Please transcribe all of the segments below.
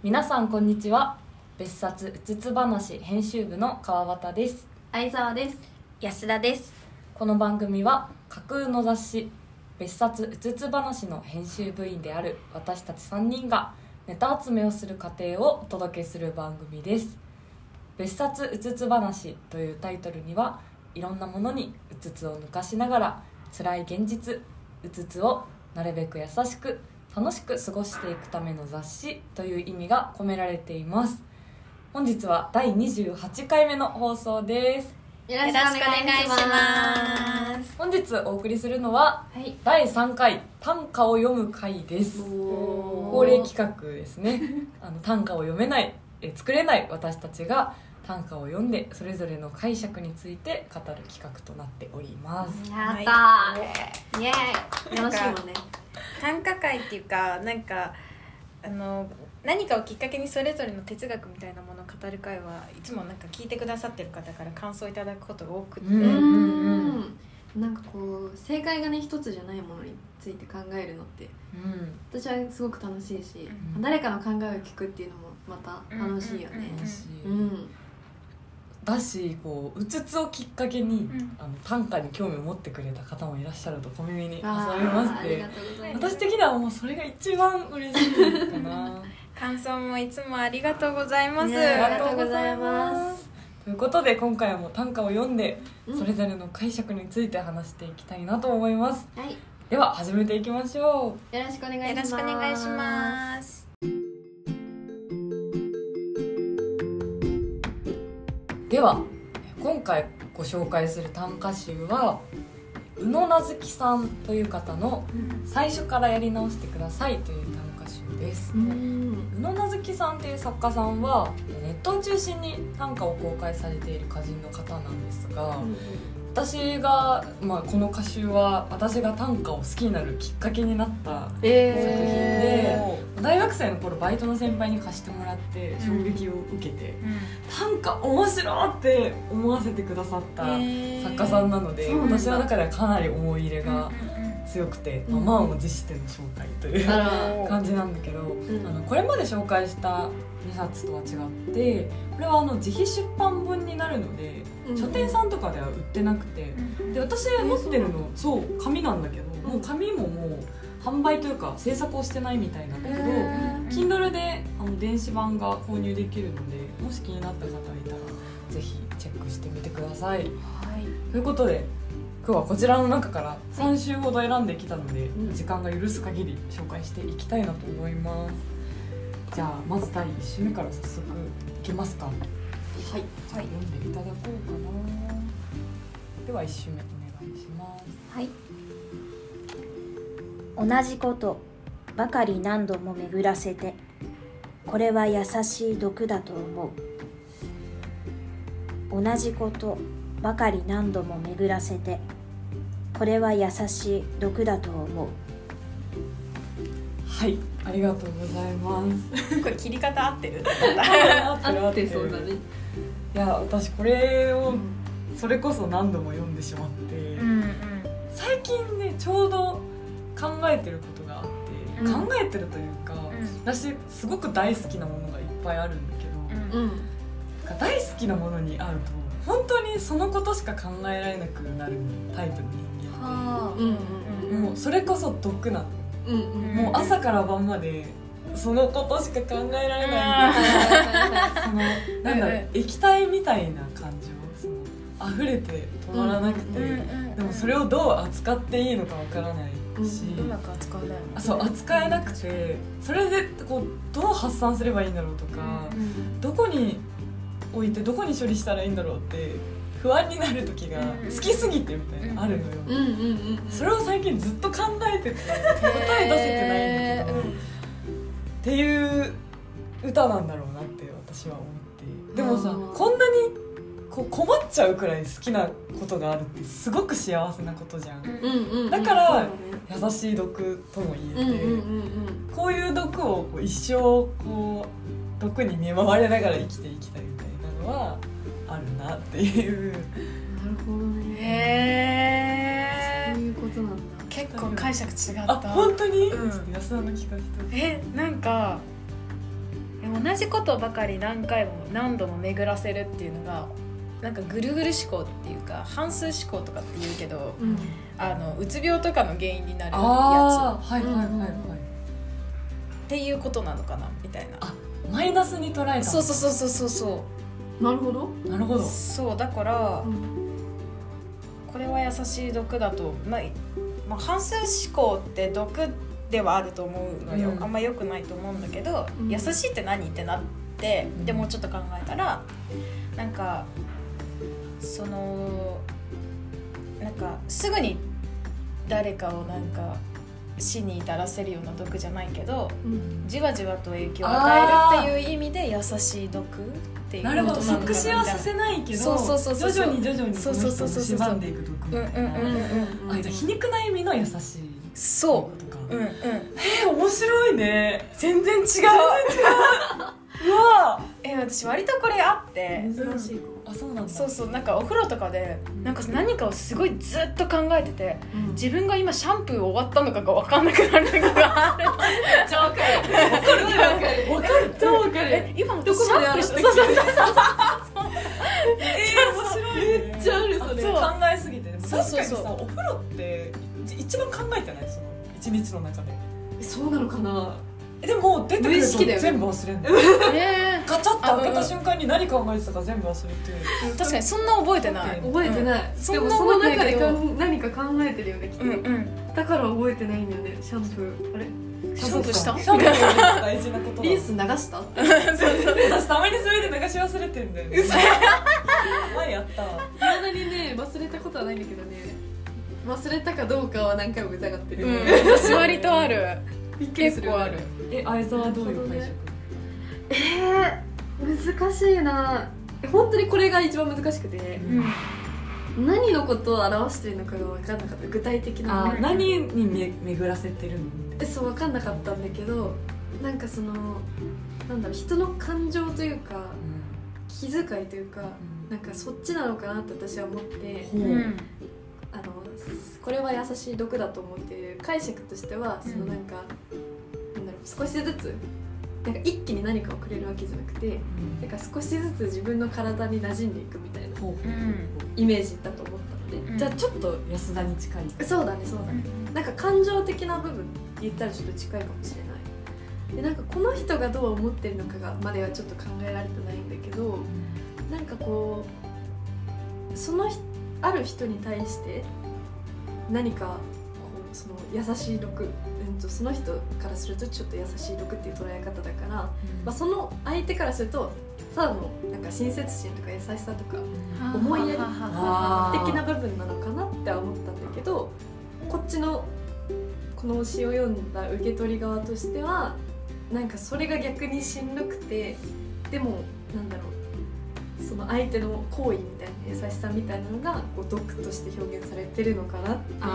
皆さんこんにちは。別冊うつつ話編集部の川端です。相沢です。安田です。この番組は架空の雑誌別冊うつつ話の編集部員である私たち3人がネタ集めをする過程をお届けする番組です。別冊うつつ話というタイトルにはいろんなものにうつつを抜かしながら辛い現実うつつをなるべく優しく楽しく過ごしていくための雑誌という意味が込められています。本日は第28回目の放送です。よよろしくお願いします。本日お送りするのははい。第3回短歌を読む回です。恒例企画ですね。あの短歌を読めないえ作れない私たちが短歌を読んでそれぞれの解釈について語る企画となっております。やったー、イエーイ。楽しいもんね短歌会っていうかなんかあの何かをきっかけにそれぞれの哲学みたいなものを語る会はいつもなんか聞いてくださってる方から感想いただくことが多くて、なんかこう正解がね一つじゃないものについて考えるのって。うん。私はすごく楽しいし、うん。誰かの考えを聞くっていうのもまた楽しいよね。うん。うん、だしこううつつをきっかけに、ん。あの短歌に興味を持ってくれた方もいらっしゃると小耳に挟みあまして。私的にはもうそれが一番嬉しいかな。感想もいつもありがとうございます、ねありがとうございます。ということで今回も短歌を読んでうん。それぞれの解釈について話していきたいなと思います。はい。では始めていきましょう。よろしくお願いしますでは今回ご紹介する短歌集は宇野なずきさんという方の「最初からやり直してください」という短歌集です。うん。宇野なずきさんという作家さんはネットを中心に短歌を公開されている歌人の方なんですが私が、まあ、この歌集は私が短歌を好きになるきっかけになったえ大学生の頃バイトの先輩に貸してもらって衝撃を受けて、短歌面白いって思わせてくださった作家さんなので、そうなんだ。私の中ではかなり思い入れが強くて、うんまあ、満を持しての紹介というあら。感じなんだけど、ん。あのこれまで紹介した2冊とは違ってこれはあの自費出版本になるので、うん書店さんとかでは売ってなくて。で私持ってるのそう。紙なんだけどもう紙ももう販売というか制作をしてないみたいなんだけど、Kindle であの電子版が購入できるのでもし気になった方いたらぜひチェックしてみてください。はい。ということで今日はこちらの中から3週ほど選んできたので、うん。時間が許す限り紹介していきたいなと思いますじゃあまず第1週目から早速いきますかはい。じゃあ読んでいただこうかな。では1週目お願いします。はい。同じことばかり何度も巡らせてこれは優しい毒だと思う。同じことばかり何度も巡らせてこれは優しい毒だと思う。はい。ありがとうございます。これ切り方合ってる？あってそうだねいや私これをそれこそ何度も読んでしまって、うん最近ねちょうど考えてることがあって、うん。考えてるというか、私すごく大好きなものがいっぱいあるんだけど、うん大好きなものに会うと本当にそのことしか考えられなくなるタイプの人間はうんで、もうそれこそ毒なの、うんうんもう朝から晩までそのことしか考えられないそのなんだろう、液体みたいな感情その溢れて止まらなくて、でもそれをどう扱っていいのかわからないし、うまく扱うね。あそう扱えなくてそれでこうどう発散すればいいんだろうとか、どこに置いてどこに処理したらいいんだろうって不安になる時がうん好きすぎてみたいな、あるのよ、うんうんうんそれを最近ずっと考えてて答え出せてないんだけど、っていう歌なんだろう私は思って。でもさうん。こんなにこう困っちゃうくらい好きなことがあるってすごく幸せなことじゃん、うんうんうん。だからね。優しい毒とも言えて、うんうんうん。こういう毒をこう一生こう毒に見舞われながら生きていきたいみたいなのはあるなっていう。うんなるほどね。へえそういうことなんだ。結構解釈違った。あ本当に、うん。ちょっと安田の聞かせてえなんかい同じことばかり何回も何度も巡らせるっていうのがなんかぐるぐる思考っていうか半数思考とかって言うけどうん。あのうつ病とかの原因になるやああはいはいはいはい、うんつっていうことなのかなみたいな。あマイナスに捉えた。そうそうそうそうそう。そなるほど。うなるほど。そうだからうん。これは優しい毒だと、まあまあ、半数思考って毒ではあると思うのよ、うん。あんま良くないと思うんだけど、うん。優しいって何？ってなってでもうちょっと考えたらなんかそのなんかすぐに誰かをなんか死に至らせるような毒じゃないけどうん。じわじわと影響を与えるっていう意味で優しい毒っていうなるほど即死はさせないけどそうそうそうそう徐々に徐々にそうそうそうそうこの人を蝕んでいく毒みたいな。うんうんうんうんあじゃあ皮肉な意味の優しい。そとかううんうん。えー、面白いね。全然違う。全然違う。うわ。え私割とこれあって。珍しいあそうなんだ。そうそう。なんかお風呂とかでなんか何かをすごいずっと考えててうん。自分が今シャンプー終わったのかが分かんなくなる時がある。めっちゃわかる。わかる。わかる。わかる。超わかるえ今もどこまで洗ったっけそうそうそうえー、面白いね。めっちゃあるそれ。そう。考えすぎて。でもそうそうそう。確かにさお風呂って一番考えてないその一日の中で。えそうなのかな？えでも出てくると全部忘れんだよ えガチャッと開けた瞬間に何考えてたか全部忘れて。ー確かにそんな覚えてない。覚えてない、うん。でもそんなその中で覚えてないけど。かん何か考えてるよねきっと、うんうん。だから覚えてないんだよね。シャンプー。あれ？シャンプーした？シャンプーが大事なことだリンス流した？私たまにそれで流し忘れてんだよね。前やったわ。いまだにね忘れたことはないんだけどね忘れたかどうかは何回も疑ってる、うん。私割とある。結構ある。え相沢はどういう解釈？えー、難しいな。本当にこれが一番難しくて。うん。何のことを表してるのかが分かんなかった。具体的なあ何にめ巡らせてるの？えそう分かんなかったんだけどなんかそのなんだろう人の感情というか気遣いというかなんかそっちなのかなって私は思って。ほう。うんこれは優しい毒だと思っている解釈としてはそのなんか、なんだろう少しずつなんか一気に何かをくれるわけじゃなくてなんか少しずつ自分の体に馴染んでいくみたいなほううんイメージだと思ったので、うん。じゃあちょっと安田に近い。そうだねそうだね。なんか感情的な部分って言ったらちょっと近いかもしれない。でなんかこの人がどう思ってるのかがまではちょっと考えられてないんだけどなんかこうその人ある人に対して何かこうその優しい毒、うん、とその人からするとちょっと優しい毒っていう捉え方だから、まあ、その相手からするとただのなんか親切心とか優しさとか思いやり的な部分なのかなっては思ったんだけどこっちのこの詩を読んだ受け取り側としてはなんかそれが逆にしんどくてでもなんだろう相手の行為みたいな優しさみたいなのがこう毒として表現されてるのかなっていうふうに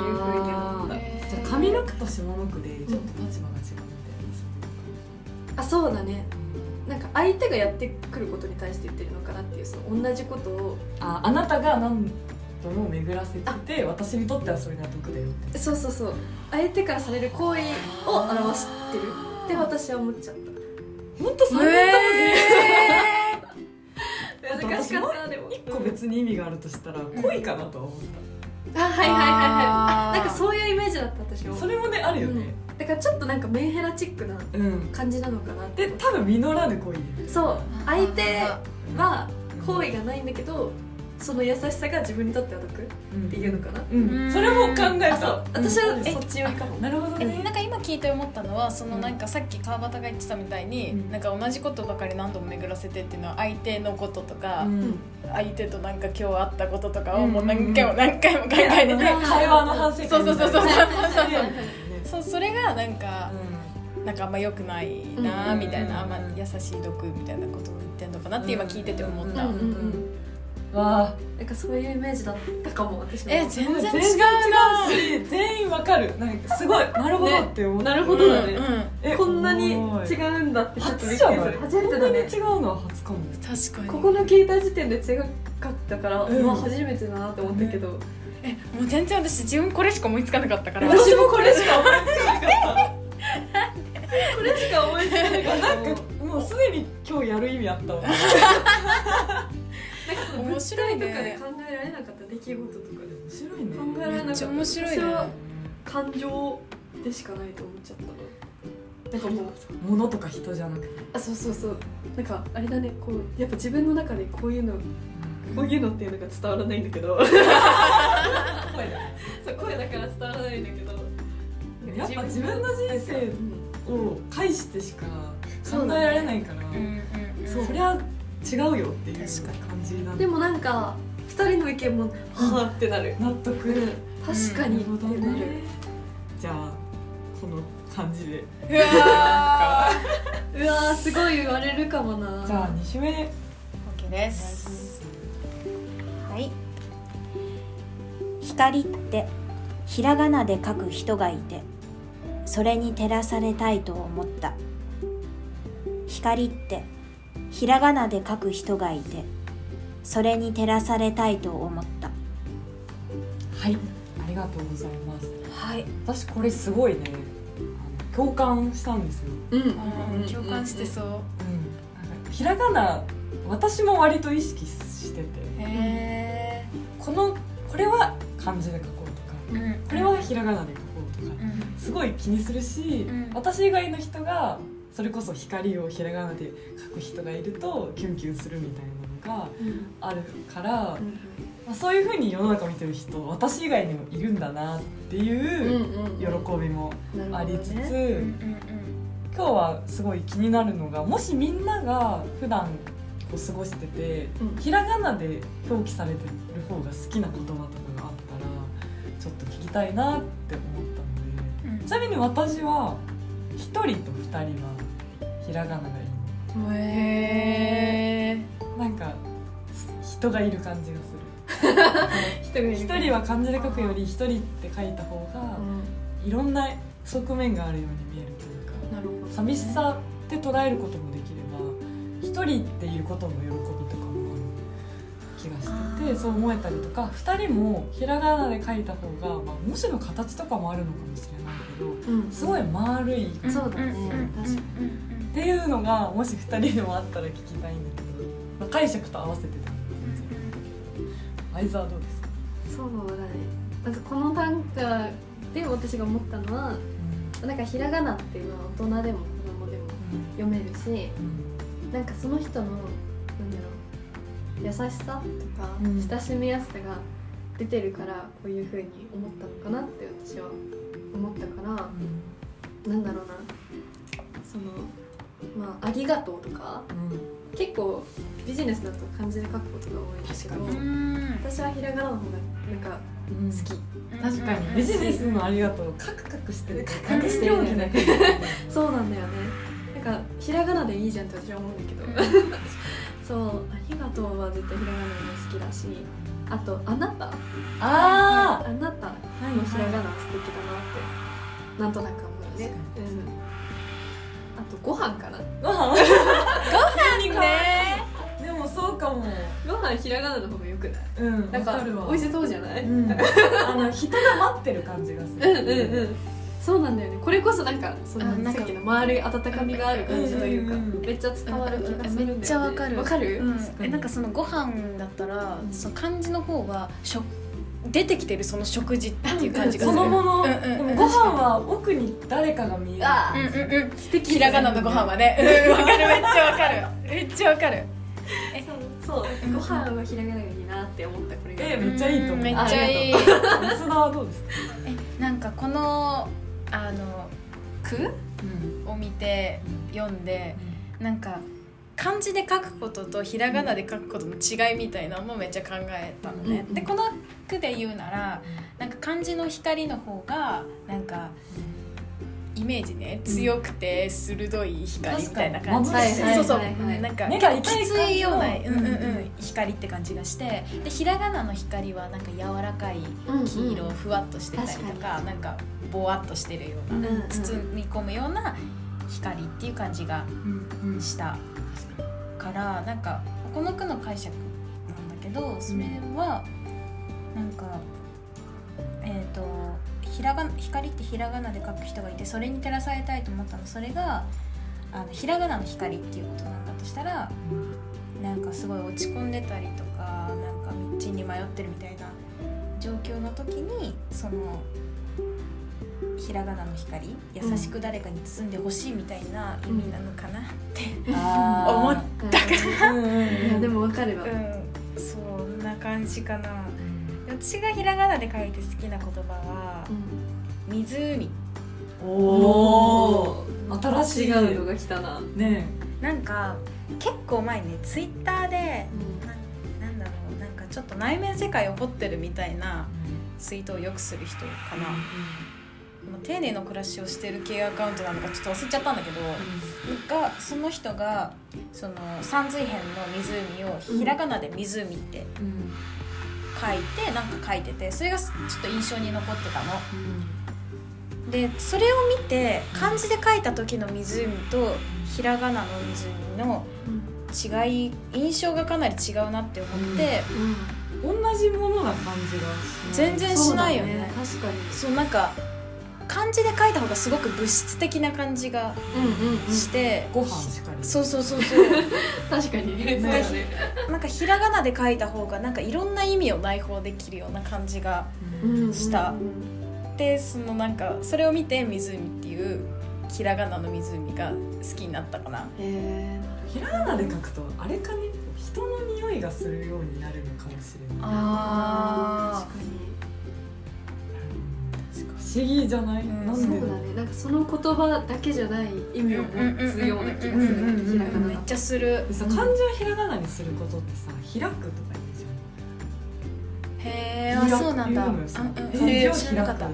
思った。じゃあ上の句と下の句でちょっと立場が違うみたいなあそうだね。なんか相手がやってくることに対して言ってるのかなっていうその同じことを。ああなたが何度も巡らせてて私にとってはそれが毒だよって。そうそうそう。相手からされる行為を表してるって私は思っちゃった。本当3人とも全難しかったでも。一個別に意味があるとしたら恋かなとは思っあはいはいはい。はいなんかそういうイメージだった私もたそれもねあるよね。だからちょっとなんかメンヘラチックなうん。感じなのかなって。で多分実らぬ恋。そう。相手はうん。好意がないんだけどその優しさが自分にとっては毒っうん。ていうのかな、うん。それも考えた。う私はうん。そっち寄りかも。なるほどえねなんか今聞いて思ったのはそのなんかさっき川端が言ってたみたいに、うん。なんか同じことばかり何度も巡らせてっていうのは相手のこととか、うん。相手となんか今日あったこととかをうん。もう何回も何回も考えてて、会話の反省会そうそうそうそうそうみたいなそうそれがなんか、なんかあんま良くないなうん。みたいな、あんま優しい毒みたいなことを言ってんのかなって今聞いてて思った、うん。うん。うんわあ。なんかそういうイメージだったかも私もえ全然違うな。全然違う。し全員わかる。なんかすごい。なるほどって思って。なるほどだね。うんうん。えこんなに違うんだって初じゃない？る初めてだね。こんなに違うのは初かも確かに。ここの聞いた時点で違かったから、うんうわ初めてだなって思ったけど、えもう全然私自分これしか思いつかなかったから。私もこれしか思いつかなかった。これしか思いつかなかった。なんかももうすでに今日やる意味あったわ 面白いとかで考えられなかった出来事とかで面白いね。考えられなかった面白いね。私は感情でしかないと思っちゃったの。なんかもう物とか人じゃなくて。あそうそうそう。なんかあれだねこうやっぱ自分の中でこういうのこういうのっていうのが伝わらないんだけど。声だ。そう声だから伝わらないんだけど。やっぱ自分の人生を介してしか考えられないから、うんうんそりゃ違うよっていう感じなんでもなんか二人の意見もはあってなる、納得、確かにってなる。ほどなる、ねじゃあこの感じで。うわうわーすごい言われるかもな。じゃあ2週目。ー OK です。はい。光ってひらがなで書く人がいてそれに照らされたいと思った。光ってひらがなで書く人がいてそれに照らされたいと思った。はいありがとうございます。はい。私これすごいね。共感したんですよ、うん。うんうん共感してそう。うん、なんかひらがな私も割と意識してて。へこのこれは漢字で書こうとかえこれはひらがなで書こうとかうん。すごい気にするし、うん。私以外の人がそれこそ光をひらがなで書く人がいるとキュンキュンするみたいなのがうん。あるから、うん。まあ、そういうふうに世の中見てる人私以外にもいるんだなっていう喜びもありつつ、ね。今日はすごい気になるのがもしみんなが普段こう過ごしてて、うん。ひらがなで表記されてる方が好きな言葉とかがあったらちょっと聞きたいなって思ったので。うん。ちなみに私は1人と2人はひらがながいへえいなんか人がいる感じがする。人がいる。1人は漢字で書くより1人って書いた方がうん。いろんな側面があるように見えるというかなるほどね。寂しさって捉えることもできれば1人っていることの喜びとかもある気がしててそう思えたりとか2人もひらがなで書いた方が、まあ、文字の形とかもあるのかもしれないけどうん。すごい丸い。そうだね。ん。ん。ん。確かにっていうのがもし2人でもあったら聞きたいんだけど、まあ、解釈と合わせてても相沢どうですか、そうだね。まずこの短歌で私が思ったのはなんかひらがなっていうのは大人でも子供でも読めるしなんかその人のなんだろう優しさとかうん。親しみやすさが出てるからこういうふうに思ったのかなって私は思ったからなんだろうな。そのまあ「ありがとう」とか結構ビジネスだと漢字で書くことが多いんですけど私はひらがなの方がなんかうん。好き。確かに。ビジネスのありがとう。カクカクしてる。カクカクしてる表記だけどそうなんだよね。なんかひらがなでいいじゃんって私は思うんだけど。そう「ありがとう」は絶対ひらがなでも好きだしあと「あなた」ああなたのひらがな素敵だなってなんとなく思うね、うん、あとご飯かな？ご飯？ご飯にねでもそうかも。ご飯ひらがなの方がよくない？うんなんかわかるわ。美味しそうじゃない、うん。あの人が待ってる感じがする。うんうんうん。そうなんだよね。これこそなんかそのあなんかさっきの丸い温かみがある感じというか、うんうんうん。めっちゃ伝わる気がするんだよ、ね、めっちゃわかる。わかる、うん。なんかそのご飯だったら、うん。その漢字の方がしょ出てきてるその食事っていう感じがする。そのもの、うん。うんうんでもご飯は奥に誰かが見える。あうんうんうん。素敵ひらがなのご飯はね。うんわかるめっちゃわかる。めっちゃわかる。そう。ご飯はひらがながいいなって思ったこれが、えめっちゃいいと思う。めっちゃいい。安田はどうですか、えなんかこのあの句うん。を見て読んでなんか漢字で書くこととひらがなで書くことの違いみたいなのもめっちゃ考えたのね、うんでこの句で言うならなんか漢字の光の方がなんかイメージね強くて鋭い光みたいな感じ。確かに。そうそう、はいはいはい。なんか目が痛いきついような、うんうんうんうん光って感じがしてでひらがなの光はなんか柔らかい黄色、ふわっとしてたりと確かなんかぼわっとしてるような、うんうん。包み込むような光っていう感じがうんうん。したからなんかこの句の解釈なんだけどそれはなんかえっ、とひらがな光ってひらがなで書く人がいてそれに照らされたいと思ったの。それがあのひらがなの光っていうことなんだとしたらなんかすごい落ち込んでたりとかなんか道に迷ってるみたいな状況の時にそのひらがなの光優しく誰かに包んでほしいみたいな意味なのかなって、あー思っだうんうん。うんいやでも分かるわ、うん、そんな感じかな。私がひらがなで書いて好きな言葉は「湖。おお新しいのが来たな、ね」なんか結構前ねツイッターでななんだろうなんかちょっと内面世界を掘ってるみたいなツイートをよくする人かな、もう丁寧の暮らしをしてる系アカウントなのかちょっと忘れちゃったんだけど、がその人がその山水辺の湖をひらがなで「湖」ってうん。書いてなんか書いててそれがちょっと印象に残ってたの。でそれを見て漢字で書いた時の湖とひらがなの湖の違い印象がかなり違うなって思って、同じものな感じがし全然しないよね。確かに。そうなんか漢字で書いた方がすごく物質的な感じがうんうんうん。して、ご飯しかり。そうそうそうそう。確かに。ね。そうだね。なんかひらがなで書いた方がなんかいろんな意味を内包できるような感じがうんしたでそのなんかそれを見て「湖」っていうひらがなの湖が好きになったかな。へえひらがなで書くとあれかね？人の匂いがするようになるのかもしれない。あ確かに不思議じゃない、うん。なんでそうだね。なんかその言葉だけじゃない意味を持つような気がする。ひらがなめっちゃする。でさ漢字をひらがなにすることってさ開くとか言うじゃん。へえあそうなんだ。漢字を知らなかった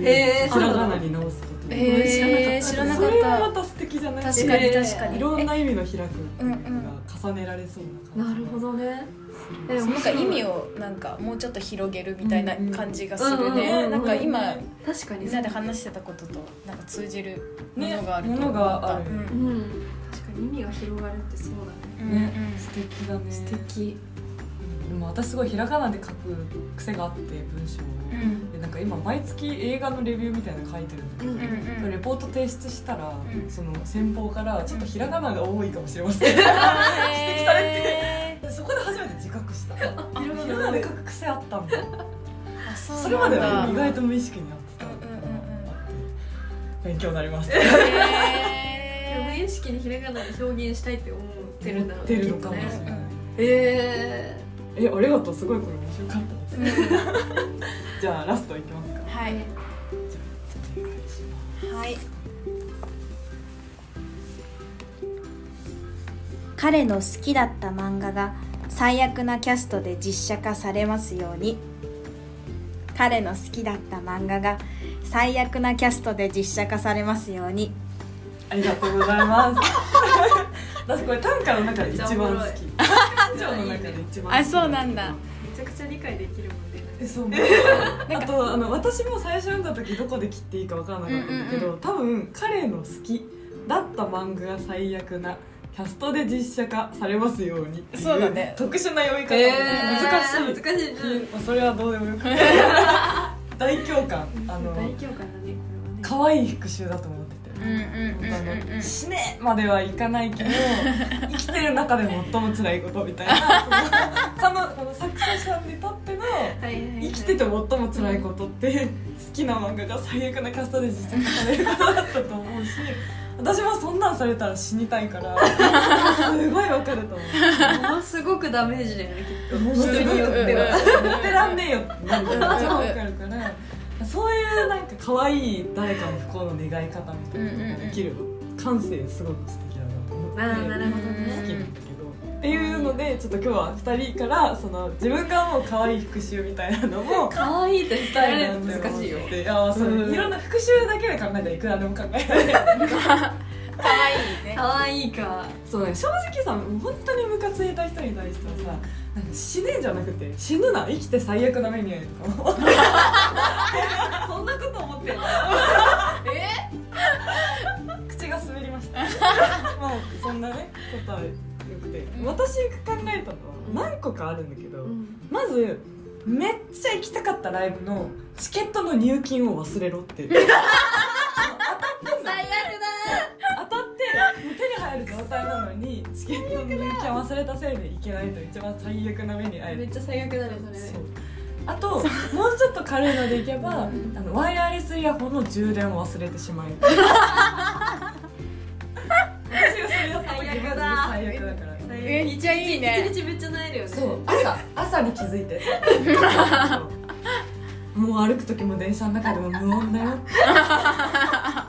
へー。ひらがなに直すこと。へー。知らなかった。それはまた素敵じゃない？確かにえー確かに。いろんな意味の開くが重ねられそうな感じなるほどね。ええなんか意味をなんかもうちょっと広げるみたいな感じがするね。なんか今確かに。みんなで話してたこととなんか通じるもねのがあると思った。ものがある。うん。うん。確かに意味が広がるってそうだね。ねうん。素敵だね。素敵でも私すごいひらがなで書く癖があって文章を。うん。でなんか今毎月映画のレビューみたいなの書いてるんだけど、うんうんうん。レポート提出したら、うん。その先方からちょっとひらがなが多いかもしれません。指摘されで癖あったんだ。あそうそれまでは意外と無意識にやってた。勉強になりました。へ 無意識にひらがなで表現したいって思ってるんだろう思ってるのかもしれない、きっとねええありがとう。すごいこれ面白かったです、じゃあラストいきますか。ーはい。じゃあお願いします。はい。彼の好きだった漫画が最悪なキャストで実写化されますように。彼の好きだった漫画が最悪なキャストで実写化されますように。ありがとうございます。私これ短歌の中で一番好き。めっ感情の中で一番好き。あそうなんだ。めちゃくちゃ理解できるもんねえそう。あとあの私も最初読んだ時どこで切っていいか分からなかったんだけど、うん。多分彼の好きだった漫画が最悪なキャストで実写化されますように。っていうそうだね。特殊な読み方、え難しい。難しい。まあそれはどうでもよく。て 大共感。あの大共感だねこ可愛い復讐だと思ってて。うんうんうんあのうん。うん死ねまではいかないけど 生きてる中で最も辛いことみたいなその この作者さんにとってのれははいはいてて最も辛いことって好きな漫画が最悪なキャストで実写化されることだったと思うし私もそんなんされたら死にたいからすごいわかると思う。ものすごくダメージだよねきっと。ものすごいよってってらんねえよってなるから超わかるからそういうなんか可愛い誰かの不幸の願い方みたいなのができる。感性すごく素敵だなと思ってあーなるほど好きなっていうのでちょっと今日は2人からその自分がもう可愛い復讐みたいなのも 可愛いって伝えるの難しいよ。いやーそう、うん。いろんな復讐だけで考えたらいくらでも考えられる。可愛いね。可愛いか。そうね正直さ本当にムカついた人に対してはさなんか死ねんじゃなくて死ぬな生きて最悪な目に遭えとか そんなこと私が考えたのは何個かあるんだけど、まずめっちゃ行きたかったライブのチケットの入金を忘れろって 当たってんの。最悪当たってもうにチケットの入金忘れたせいで行けないと一番最悪な目に遭える。めっちゃ最悪だねそれ。そう。あともうちょっと軽いのでいけば、あのワイヤレスイヤホンの充電を忘れてしまい 私がそれやった時マジで最悪だからめっちゃいいね。一日めっちゃ悩るよね。そう。朝。朝に気づいて。もう歩く時も電車の中でも無音だよなんか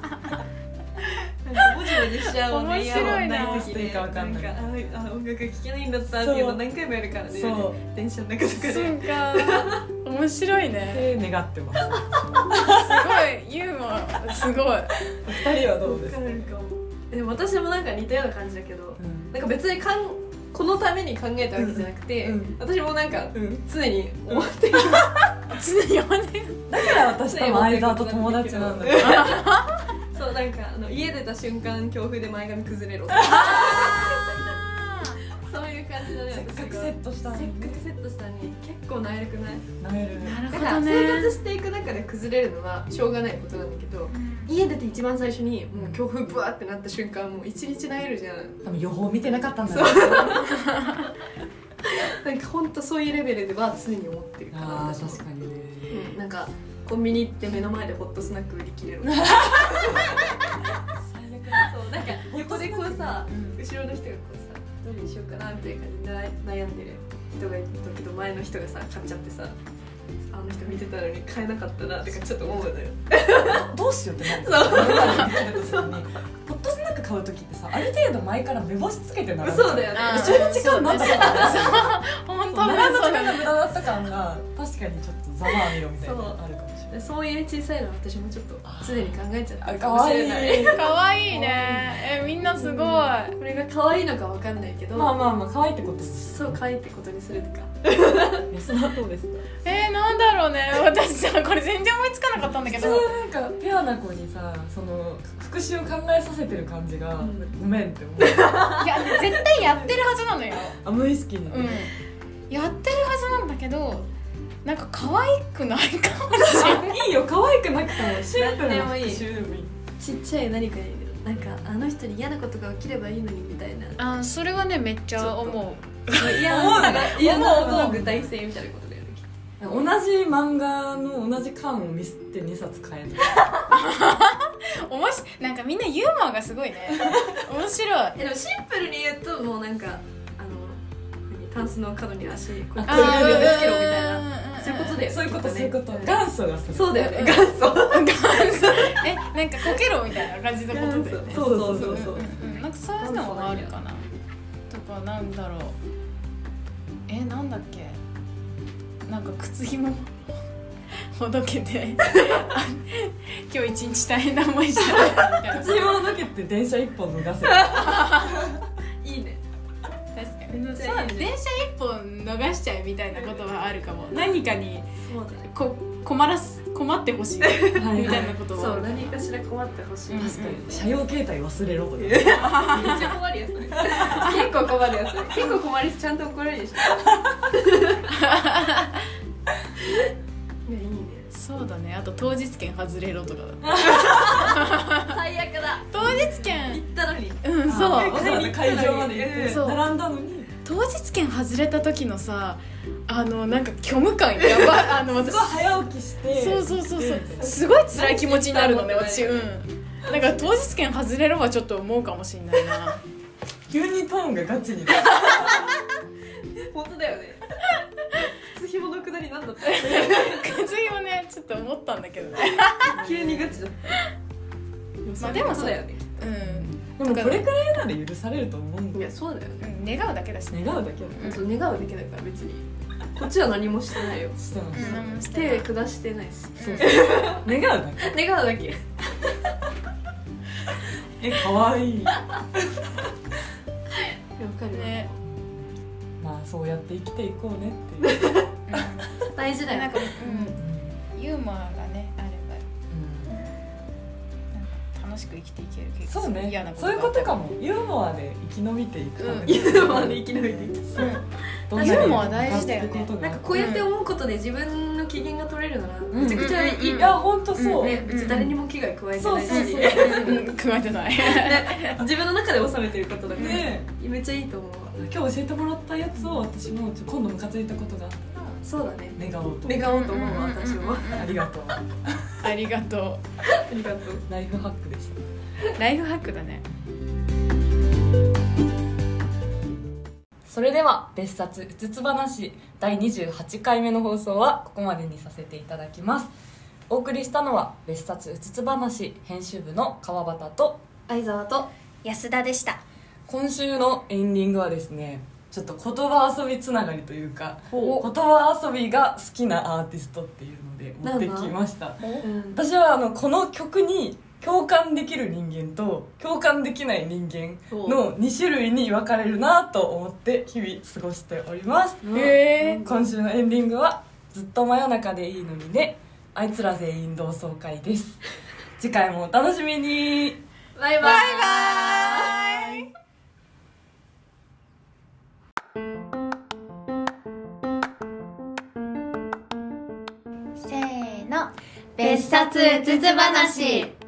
もじもじしちゃうもんね面白いなイヤホン。していいかわかんない。なんかああ音楽聴けないんだったっていうの何回もやるからね。そう。電車の中とかで。そうか。面白いね。って願ってます。すごい。ユーモアすごい。二人はどうですか、わかるかもでも私もなんか似たような感じだけどうん。なんか別にかんこのために考えたわけじゃなくて、うん。私もなんかうん、常に思ってる、常に呼んでだから私とも相沢と友達なんだけどそうなんかあの家出た瞬間強風で前髪崩れろそういう感じだねせっかくセットしたのせっにかくセットしたのに結構なえる。くないなめる。なる。だから生活していく中で崩れる。のはしょうがないことなんだけど家出て一番最初にもう強風ブワーってなった瞬間もう一日なえるじゃん多分予報見てなかったんだよ なんか本当そういうレベルでは常に思ってるかなああ私も確かにね。うんなんかコンビニ行って目の前でホットスナック売り切れる。そうなんか横でこうさ後ろの人がこうさどれにしようかなみたいな感じで悩んでる人がいたけど前の人がさ買っちゃってさあの人見てたのに買えなかったなとかちょっと思うのよ。どうしようってなる。そう。そう。ホットスナック買う時ってさある程度前から目星つけて並ぶ。そうだよね。その時間なんだから。本当並んだ時間が無駄だった感が確かにちょっとざまあみろみたいなあるかもしれないそういう小さいの私もちょっと常に考えちゃってあるかもしれない。い。可愛いね。えみんなすごい。これが可愛いのかわかんないけど、まあまあまあ可愛いってことそう可愛いってことにするとか。安田はどうですか？えー、なんだろうね。私さこれ全然思いつかなかったんだけ普ど通なんかピュアな子にさその復讐を考えさせてる感じが、ん。ごめんって思う。いや絶対やってるはずなのよ。あ無意識に、うん。やってるはずなんだけどなんか可愛くないかもしれない。いいよ可愛くなくてもシンプルな復讐でもいい。ちっちゃい何かになんかあの人に嫌なことが起きればいいのにみたいな。あそれはねめっちゃ思う。嫌な嫌なこと具体性みたいなことだよね 同じ漫画の同じ巻をミスって2冊買えるおもしなんかみんなユーモアがすごいね。面白いえでもシンプルに言うともうなんかあの何タンスの角に足こうあくるくるーぶつけろみたいなそういうことだよそういうことそういうことん元祖がそうだよね。うん。元祖。えなんかこけろみたいな感じのことだよね。そうそうそうそう。なんかそういうのもあるかな。とかなんだろう。えなんだっけ。なんか靴ひもほどけて。あ今日一日大変な思いしたみたいな。口を抜けて電車一本脱がせそう電車一本逃しちゃうみたいなことはあるかも。何かにこ困らす困ってほしい。みはい。たいなことはそう何かしら困ってほしい。うん確かに。車用携帯忘れろとか。めっちゃ困るやつ。結構困るやつ。結構困りちゃんと怒られるでしょ。いやいいね。そうだね。あと当日券外れろとかだ。最悪だ。当日行券ったのに。うんそう。会場まで行って並んだのに当日券外れた時のさあのなんか虚無感やばい あの私。すごい早起きしてそうそうそうそう。ですごい辛い気持ちになるのね 私。ううん。だから当日券外れるはちょっと思うかもしれないな。急にトーンがガチに。本当だよね。靴ひものくだりなんだった？靴ひもねちょっと思ったんだけどね。急にガチだ。っまあでもそうそうだよね。うんでもこれくらいなら許されると思うんいだやそうだよね。うん願うだけだしね。願うだけだうん。そう願うだけだから別に。こっちは何もしてないよ。してますうん何もしてない。手下してないし。そうそう。願うだけ。願うだけ。え可愛いわかるね。まあそうやって生きていこうねっていう。大事だよ。なんかうん。ユーモアがねく生きていける結構そうね。嫌なことそういうことかも。もユーモアで生き延びていく。ためうん。に ユーモアで生き延びていく。どんなにユーモア大事だよね。なんかこうやって思うことで自分の機嫌が取れるならん。めちゃくちゃいい、うん。いや本当そう、ね、別に誰にも危害加えてないし、加えてない自分の中で収めてることだから、ねめっちゃいいと思う。わ今日教えてもらったやつを私も今度ムカついたことがあったらそうだね。願おうと。願おうと思うわ私も。ありがとう。ありがとありがとう。ライフハックでした。うライフハックだね。それでは別冊うつつ話第28回目の放送はここまでにさせていただきます。お送りしたのは別冊うつつ話編集部の川端と相沢と安田でした。今週のエンディングはですねちょっと言葉遊びつながりというか言ほ葉遊びが好きなアーティストっていうので持ってきました。うん。私はあのこの曲に共感できる人間と共感できない人間の2種類に分かれるなと思って日々過ごしております。へえ今週のエンディングは「ずっと真夜中でいいのにね。あいつら全員同窓会」です。次回もお楽しみに。バイバイ。バイバ別冊うつつ話。